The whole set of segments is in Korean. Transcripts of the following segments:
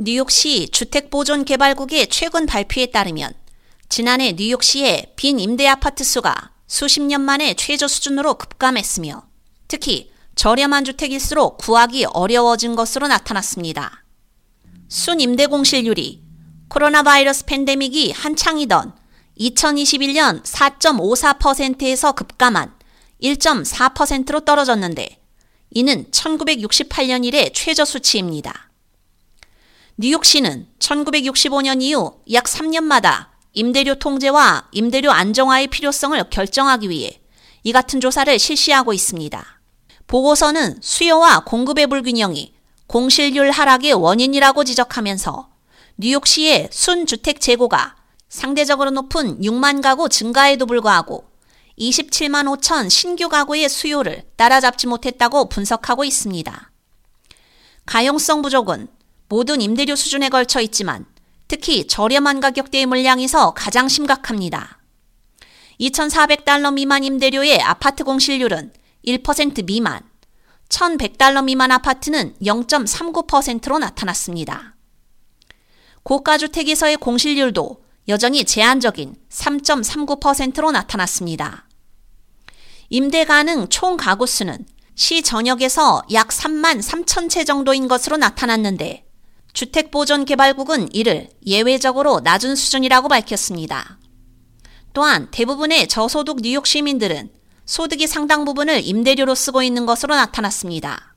뉴욕시 주택보존개발국의 최근 발표에 따르면 지난해 뉴욕시의 빈 임대 아파트 수가 수십 년 만에 최저 수준으로 급감했으며 특히 저렴한 주택일수록 구하기 어려워진 것으로 나타났습니다. 순 임대 공실률이 코로나 바이러스 팬데믹이 한창이던 2021년 4.54%에서 급감한 1.4%로 떨어졌는데 이는 1968년 이래 최저 수치입니다. 뉴욕시는 1965년 이후 약 3년마다 임대료 통제와 임대료 안정화의 필요성을 결정하기 위해 이 같은 조사를 실시하고 있습니다. 보고서는 수요와 공급의 불균형이 공실률 하락의 원인이라고 지적하면서 뉴욕시의 순주택 재고가 상대적으로 높은 6만 가구 증가에도 불구하고 27만 5천 신규 가구의 수요를 따라잡지 못했다고 분석하고 있습니다. 가용성 부족은 모든 임대료 수준에 걸쳐 있지만 특히 저렴한 가격대의 물량에서 가장 심각합니다. 2,400달러 미만 임대료의 아파트 공실률은 1% 미만, 1,100달러 미만 아파트는 0.39%로 나타났습니다. 고가주택에서의 공실률도 여전히 제한적인 3.39%로 나타났습니다. 임대 가능 총 가구 수는 시 전역에서 약 3만 3천 채 정도인 것으로 나타났는데 주택보전개발국은 이를 예외적으로 낮은 수준이라고 밝혔습니다. 또한 대부분의 저소득 뉴욕 시민들은 소득의 상당 부분을 임대료로 쓰고 있는 것으로 나타났습니다.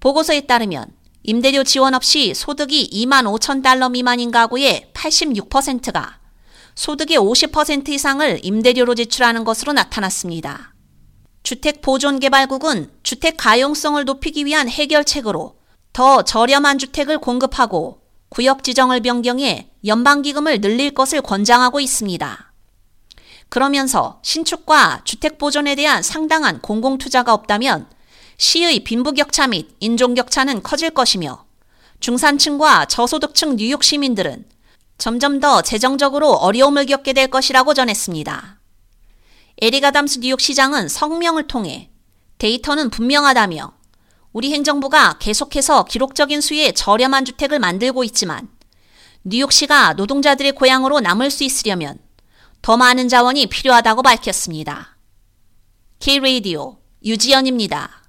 보고서에 따르면 임대료 지원 없이 소득이 2만 5천 달러 미만인 가구의 86%가 소득의 50% 이상을 임대료로 지출하는 것으로 나타났습니다. 주택보존개발국은 주택 가용성을 높이기 위한 해결책으로 더 저렴한 주택을 공급하고 구역 지정을 변경해 연방기금을 늘릴 것을 권장하고 있습니다. 그러면서 신축과 주택 보존에 대한 상당한 공공투자가 없다면 시의 빈부격차 및 인종격차는 커질 것이며 중산층과 저소득층 뉴욕 시민들은 점점 더 재정적으로 어려움을 겪게 될 것이라고 전했습니다. 에리가 담스 뉴욕 시장은 성명을 통해 데이터는 분명하다며 우리 행정부가 계속해서 기록적인 수의 저렴한 주택을 만들고 있지만 뉴욕시가 노동자들의 고향으로 남을 수 있으려면 더 많은 자원이 필요하다고 밝혔습니다. K-Radio 유지연입니다.